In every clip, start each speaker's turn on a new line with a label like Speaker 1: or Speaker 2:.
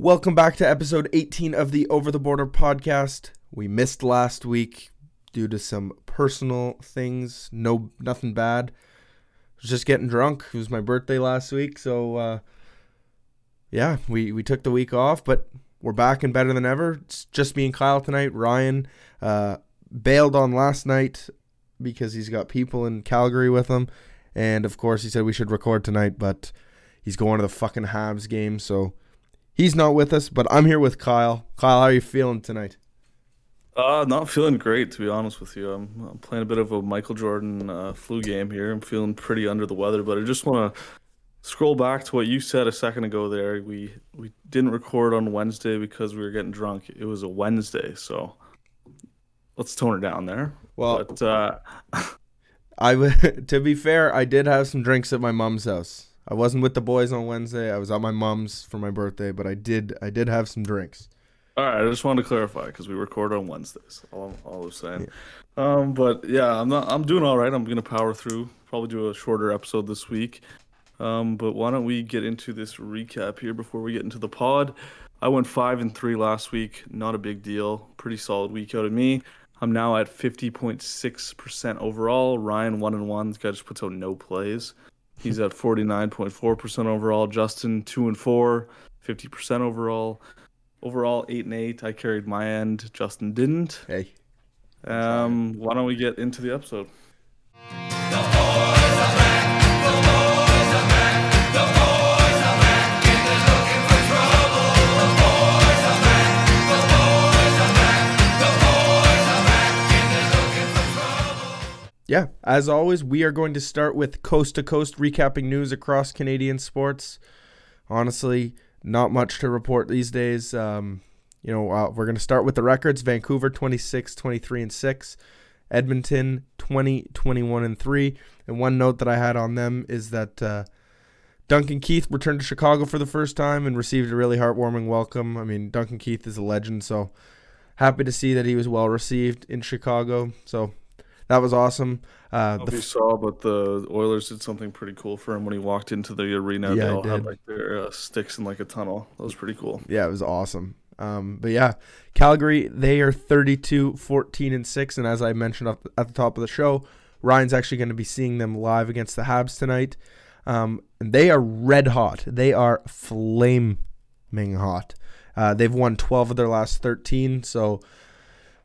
Speaker 1: Welcome back to episode 18 of the Over the Border podcast. We missed last week due to some personal things. No, nothing bad. Was just getting drunk. It was my birthday last week, so uh, yeah, we we took the week off, but we're back and better than ever. It's just me and Kyle tonight. Ryan uh, bailed on last night because he's got people in Calgary with him, and of course he said we should record tonight, but he's going to the fucking Habs game, so he's not with us. But I'm here with Kyle. Kyle, how are you feeling tonight?
Speaker 2: Uh, not feeling great to be honest with you. I'm, I'm playing a bit of a Michael Jordan uh, flu game here. I'm feeling pretty under the weather, but I just want to scroll back to what you said a second ago. There, we we didn't record on Wednesday because we were getting drunk. It was a Wednesday, so let's tone it down there.
Speaker 1: Well,
Speaker 2: but uh,
Speaker 1: I w- to be fair, I did have some drinks at my mom's house. I wasn't with the boys on Wednesday. I was at my mom's for my birthday, but I did I did have some drinks.
Speaker 2: All right, I just wanted to clarify because we record on Wednesdays. All, all I'm saying. Yeah. Um, but yeah, I'm not. I'm doing all right. I'm gonna power through. Probably do a shorter episode this week. Um, but why don't we get into this recap here before we get into the pod? I went five and three last week. Not a big deal. Pretty solid week out of me. I'm now at 50.6% overall. Ryan one and one. This guy just puts out no plays. He's at 49.4% overall. Justin two and four, 50% overall. Overall, eight and eight. I carried my end. Justin didn't.
Speaker 1: Hey.
Speaker 2: Um, why don't we get into the episode?
Speaker 1: Yeah, as always, we are going to start with coast to coast recapping news across Canadian sports. Honestly, not much to report these days. Um, you know, uh, we're going to start with the records Vancouver 26, 23, and 6. Edmonton 20, 21, and 3. And one note that I had on them is that uh, Duncan Keith returned to Chicago for the first time and received a really heartwarming welcome. I mean, Duncan Keith is a legend, so happy to see that he was well received in Chicago. So that was awesome. Uh,
Speaker 2: the f- saw, but the Oilers did something pretty cool for him when he walked into the arena. Yeah, they all had like their uh, sticks in like a tunnel. That was pretty cool.
Speaker 1: Yeah, it was awesome. Um, but yeah, Calgary, they are 32, 14, and 6. And as I mentioned at the top of the show, Ryan's actually going to be seeing them live against the Habs tonight. Um, and they are red hot. They are flaming hot. Uh, they've won 12 of their last 13. So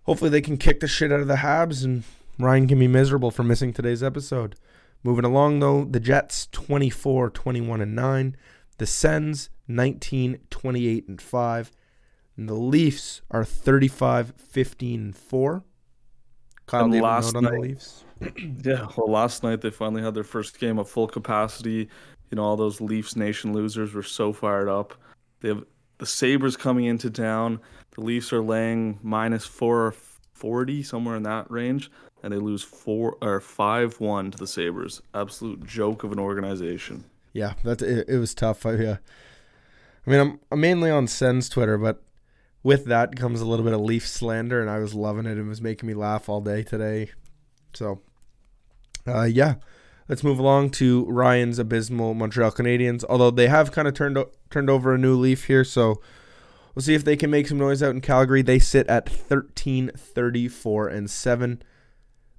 Speaker 1: hopefully they can kick the shit out of the Habs and Ryan can be miserable for missing today's episode. Moving along though, the Jets 24, 21 and 9, the Sens 19, 28 and 5, and the Leafs are 35, 15 and 4.
Speaker 2: Kyle, and last night, the Leafs? yeah, well, last night they finally had their first game of full capacity. You know, all those Leafs Nation losers were so fired up. They have the Sabres coming into town. The Leafs are laying minus 440, somewhere in that range and they lose four or five one to the Sabres. Absolute joke of an organization.
Speaker 1: Yeah, that it, it was tough. I, yeah, I mean, I'm, I'm mainly on Sen's Twitter, but with that comes a little bit of Leaf slander, and I was loving it. It was making me laugh all day today. So, uh, yeah, let's move along to Ryan's abysmal Montreal Canadiens. Although they have kind of turned turned over a new leaf here, so we'll see if they can make some noise out in Calgary. They sit at 13, 34, and seven.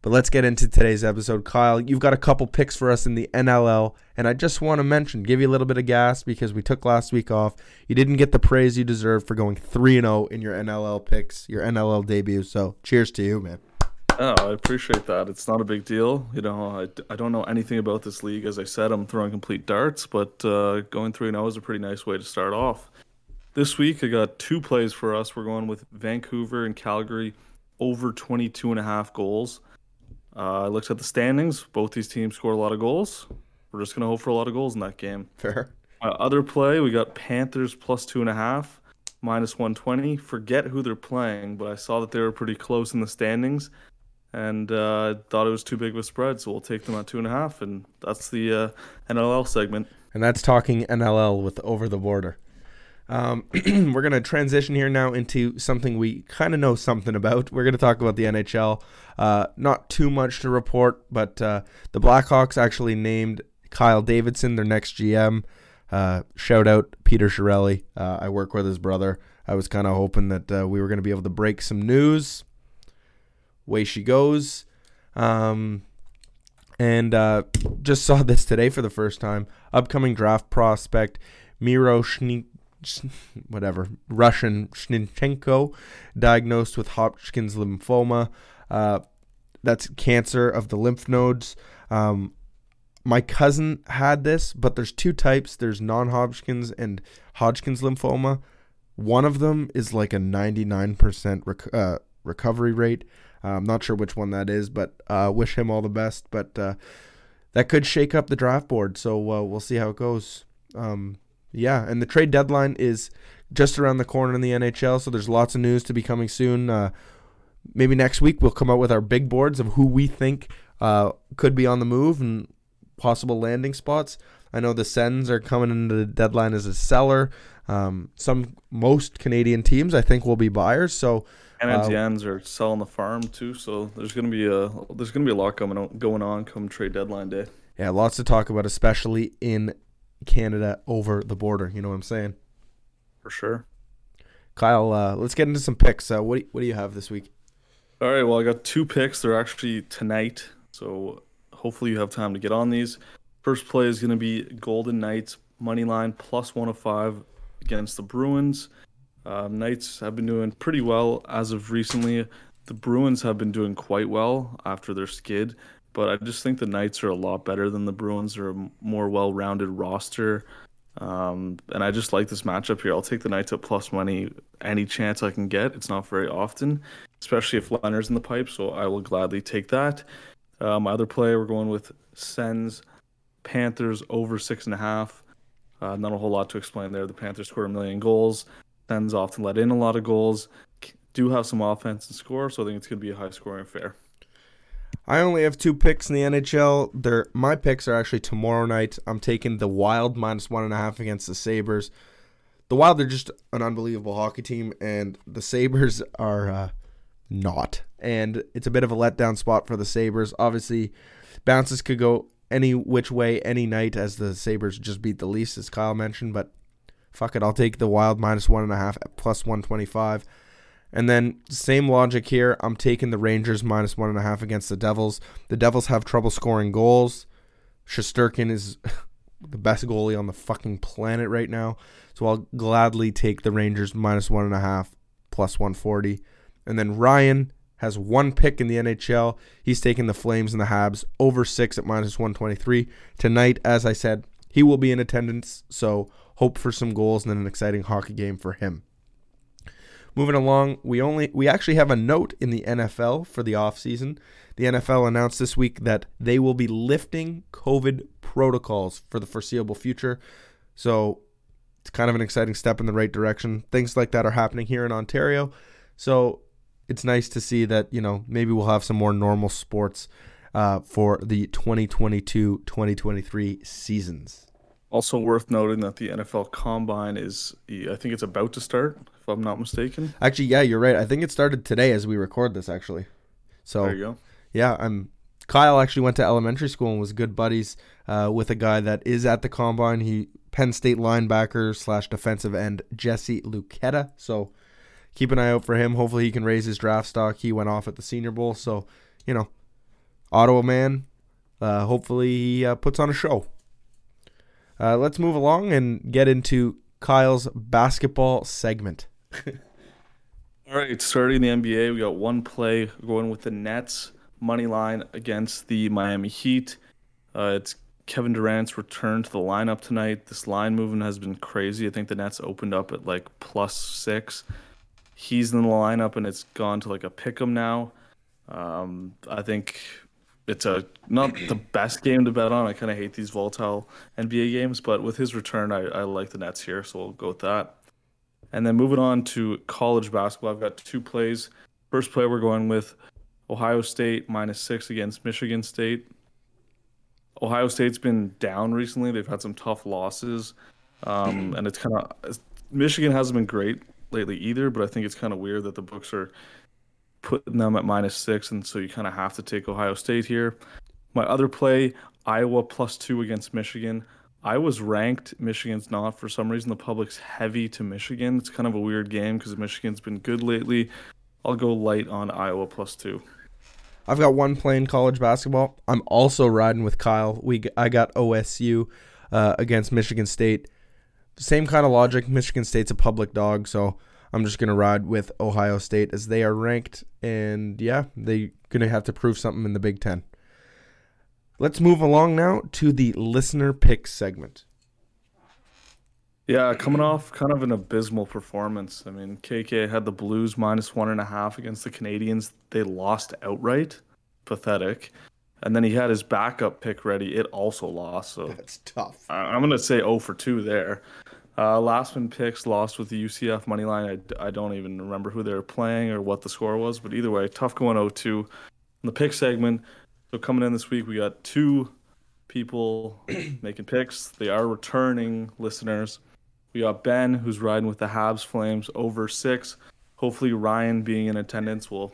Speaker 1: But let's get into today's episode. Kyle, you've got a couple picks for us in the NLL, and I just want to mention, give you a little bit of gas because we took last week off. You didn't get the praise you deserve for going 3 0 in your NLL picks, your NLL debut. So cheers to you, man.
Speaker 2: Oh, I appreciate that. It's not a big deal. You know, I, I don't know anything about this league. As I said, I'm throwing complete darts, but uh, going 3 0 is a pretty nice way to start off. This week, I got two plays for us. We're going with Vancouver and Calgary over 22 and a half goals. Uh, I looked at the standings. Both these teams scored a lot of goals. We're just gonna hope for a lot of goals in that game.
Speaker 1: Fair.
Speaker 2: Uh, other play, we got Panthers plus two and a half, minus one twenty. Forget who they're playing, but I saw that they were pretty close in the standings, and uh, thought it was too big of a spread, so we'll take them at two and a half, and that's the uh, NLL segment.
Speaker 1: And that's talking NLL with over the border. Um, we're going to transition here now into something we kind of know something about. We're going to talk about the NHL. Uh, not too much to report, but uh, the Blackhawks actually named Kyle Davidson their next GM. Uh, shout out Peter Chiarelli. Uh, I work with his brother. I was kind of hoping that uh, we were going to be able to break some news. Way she goes. Um, and uh, just saw this today for the first time. Upcoming draft prospect Miro Shni, whatever Russian Shnichenko, diagnosed with Hodgkin's lymphoma. Uh, that's cancer of the lymph nodes. Um, my cousin had this, but there's two types. There's non-Hodgkin's and Hodgkin's lymphoma. One of them is like a 99% rec- uh, recovery rate. Uh, I'm not sure which one that is, but uh, wish him all the best. But uh, that could shake up the draft board, so uh, we'll see how it goes. Um, yeah, and the trade deadline is just around the corner in the NHL, so there's lots of news to be coming soon. Uh, maybe next week we'll come out with our big boards of who we think uh, could be on the move and possible landing spots. I know the Sens are coming into the deadline as a seller. Um, some most Canadian teams I think will be buyers. So
Speaker 2: Canadiens uh, are selling the farm too. So there's gonna be a there's gonna be a lot coming on, going on come trade deadline day.
Speaker 1: Yeah, lots to talk about, especially in Canada over the border. You know what I'm saying?
Speaker 2: For sure.
Speaker 1: Kyle, uh, let's get into some picks. Uh, what do you, what do you have this week?
Speaker 2: All right. Well, I got two picks. They're actually tonight, so hopefully you have time to get on these. First play is going to be Golden Knights money line plus 105 against the Bruins. Um, Knights have been doing pretty well as of recently. The Bruins have been doing quite well after their skid, but I just think the Knights are a lot better than the Bruins. They're a more well-rounded roster, um, and I just like this matchup here. I'll take the Knights at plus money any chance I can get. It's not very often, especially if Lehner's in the pipe, so I will gladly take that. Uh, my other play, we're going with Sens Panthers over six and a half. Uh, not a whole lot to explain there. The Panthers score a million goals. Sens often let in a lot of goals. Do have some offense and score, so I think it's going to be a high scoring affair.
Speaker 1: I only have two picks in the NHL. They're, my picks are actually tomorrow night. I'm taking the Wild minus one and a half against the Sabres. The Wild are just an unbelievable hockey team, and the Sabres are uh, not. And it's a bit of a letdown spot for the Sabres. Obviously, bounces could go any which way any night as the Sabres just beat the Leafs, as Kyle mentioned. But fuck it, I'll take the Wild minus one and a half at plus 125. And then same logic here. I'm taking the Rangers minus one and a half against the Devils. The Devils have trouble scoring goals. Shesterkin is the best goalie on the fucking planet right now. So I'll gladly take the Rangers minus one and a half plus 140. And then Ryan has one pick in the NHL. He's taking the Flames and the Habs over six at minus 123. Tonight, as I said, he will be in attendance. So hope for some goals and an exciting hockey game for him. Moving along, we only we actually have a note in the NFL for the offseason. The NFL announced this week that they will be lifting COVID protocols for the foreseeable future. So it's kind of an exciting step in the right direction. Things like that are happening here in Ontario. So it's nice to see that, you know, maybe we'll have some more normal sports uh, for the 2022 2023 seasons.
Speaker 2: Also worth noting that the NFL Combine is, I think it's about to start, if I'm not mistaken.
Speaker 1: Actually, yeah, you're right. I think it started today as we record this, actually. So
Speaker 2: there you go.
Speaker 1: Yeah, I'm. Kyle actually went to elementary school and was good buddies uh, with a guy that is at the combine. He Penn State linebacker slash defensive end Jesse Luketa. So keep an eye out for him. Hopefully he can raise his draft stock. He went off at the Senior Bowl, so you know, Ottawa man. Uh, hopefully he uh, puts on a show. Uh, let's move along and get into Kyle's basketball segment.
Speaker 2: All right, starting the NBA, we got one play going with the Nets money line against the Miami Heat. Uh, it's Kevin Durant's return to the lineup tonight. This line movement has been crazy. I think the Nets opened up at like plus six. He's in the lineup and it's gone to like a pick 'em now. Um, I think it's a not the best game to bet on. I kind of hate these volatile NBA games, but with his return, I, I like the Nets here, so we'll go with that. And then moving on to college basketball, I've got two plays. First play we're going with Ohio State minus six against Michigan State. Ohio State's been down recently. They've had some tough losses, um, and it's kind of Michigan hasn't been great lately either. But I think it's kind of weird that the books are putting them at minus six, and so you kind of have to take Ohio State here. My other play, Iowa plus two against Michigan. Iowa's ranked. Michigan's not. For some reason, the public's heavy to Michigan. It's kind of a weird game because Michigan's been good lately. I'll go light on Iowa plus two.
Speaker 1: I've got one playing college basketball. I'm also riding with Kyle. We I got OSU uh, against Michigan State. Same kind of logic. Michigan State's a public dog, so I'm just gonna ride with Ohio State as they are ranked, and yeah, they're gonna have to prove something in the Big Ten. Let's move along now to the listener pick segment.
Speaker 2: Yeah, coming off kind of an abysmal performance. I mean, KK had the Blues minus one and a half against the Canadiens. They lost outright. Pathetic. And then he had his backup pick ready. It also lost. So
Speaker 1: that's tough.
Speaker 2: I'm going to say 0 for 2 there. Uh, last one picks lost with the UCF money line. I, I don't even remember who they were playing or what the score was, but either way, tough going 0 2. In the pick segment, so coming in this week, we got two people making picks. They are returning listeners. We got Ben, who's riding with the Habs Flames over six. Hopefully, Ryan being in attendance will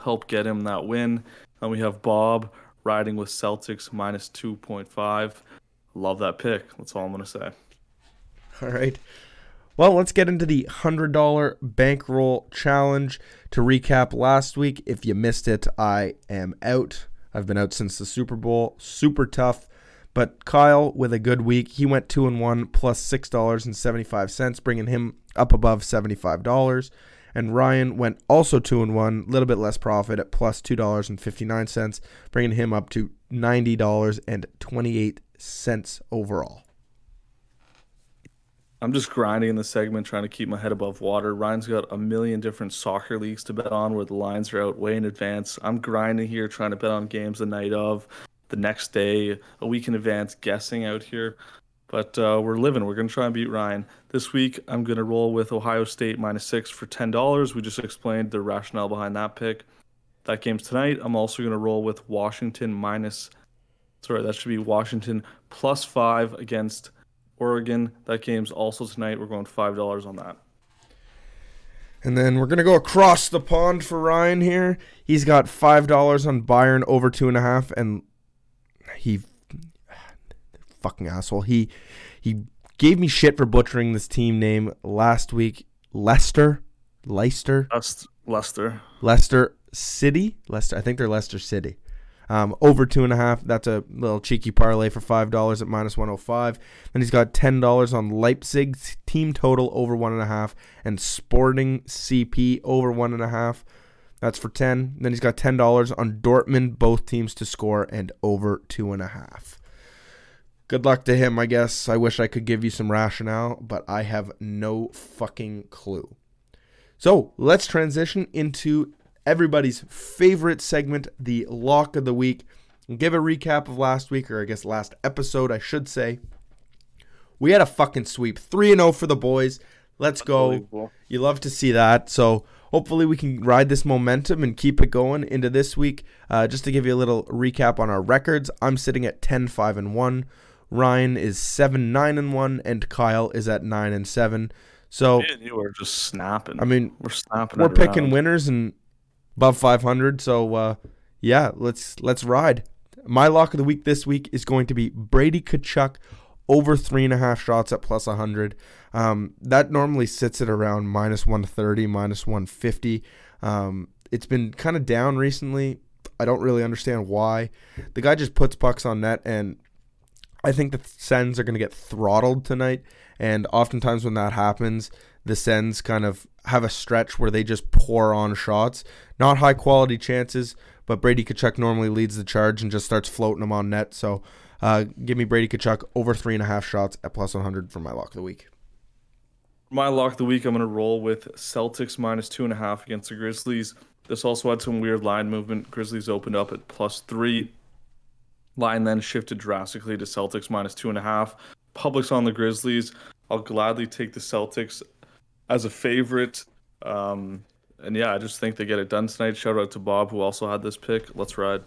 Speaker 2: help get him that win. And we have Bob riding with Celtics minus 2.5. Love that pick. That's all I'm going to say.
Speaker 1: All right. Well, let's get into the $100 bankroll challenge. To recap last week, if you missed it, I am out. I've been out since the Super Bowl. Super tough. But Kyle with a good week, he went two and one plus six dollars and seventy five cents, bringing him up above seventy five dollars. And Ryan went also two and one, a little bit less profit at plus two dollars and fifty nine cents, bringing him up to ninety dollars and twenty eight cents overall.
Speaker 2: I'm just grinding in the segment, trying to keep my head above water. Ryan's got a million different soccer leagues to bet on where the lines are out way in advance. I'm grinding here, trying to bet on games the night of the next day, a week in advance, guessing out here. But uh, we're living. We're going to try and beat Ryan. This week, I'm going to roll with Ohio State minus six for $10. We just explained the rationale behind that pick. That game's tonight. I'm also going to roll with Washington minus, sorry, that should be Washington plus five against Oregon. That game's also tonight. We're going $5 on that.
Speaker 1: And then we're gonna go across the pond for Ryan here. He's got five dollars on Bayern over two and a half, and he fucking asshole. He he gave me shit for butchering this team name last week. Leicester, Leicester,
Speaker 2: Leicester,
Speaker 1: Leicester City, Leicester. I think they're Leicester City. Um, over two and a half. That's a little cheeky parlay for five dollars at 105. Then he's got ten dollars on Leipzig's team total over one and a half, and Sporting CP over one and a half. That's for 10. Then he's got $10 on Dortmund, both teams to score, and over 2.5. Good luck to him, I guess. I wish I could give you some rationale, but I have no fucking clue. So let's transition into everybody's favorite segment, the lock of the week. And give a recap of last week, or I guess last episode, I should say. We had a fucking sweep. 3 0 for the boys. Let's go. You love to see that. So hopefully we can ride this momentum and keep it going into this week. Uh, just to give you a little recap on our records, I'm sitting at 10 5 and 1. Ryan is 7 9 and 1 and Kyle is at 9 and 7. So
Speaker 2: Man, you are just snapping.
Speaker 1: I mean,
Speaker 2: we're snapping.
Speaker 1: We're picking round. winners and above 500. So uh, yeah, let's let's ride. My lock of the week this week is going to be Brady Tkachuk over three and a half shots at plus 100. Um, that normally sits at around minus 130, minus 150. Um, it's been kind of down recently. I don't really understand why. The guy just puts pucks on net, and I think the Sens are going to get throttled tonight. And oftentimes when that happens, the Sens kind of have a stretch where they just pour on shots. Not high quality chances, but Brady Tkachuk normally leads the charge and just starts floating them on net. So uh, give me Brady Tkachuk over three and a half shots at plus 100 for my lock of the week.
Speaker 2: My lock of the week, I'm going to roll with Celtics minus two and a half against the Grizzlies. This also had some weird line movement. Grizzlies opened up at plus three. Line then shifted drastically to Celtics minus two and a half. Public's on the Grizzlies. I'll gladly take the Celtics as a favorite. Um, and yeah, I just think they get it done tonight. Shout out to Bob, who also had this pick. Let's ride.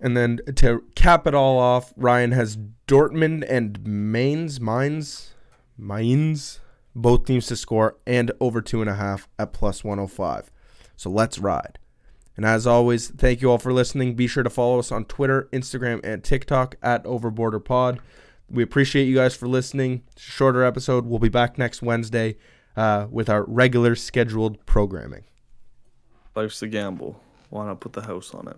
Speaker 1: And then to cap it all off, Ryan has Dortmund and Mainz, Mainz, Mainz, both teams to score and over two and a half at plus 105. So let's ride. And as always, thank you all for listening. Be sure to follow us on Twitter, Instagram, and TikTok at OverboarderPod. we appreciate you guys for listening. Shorter episode. We'll be back next Wednesday uh, with our regular scheduled programming.
Speaker 2: Life's a gamble. Why not put the house on it?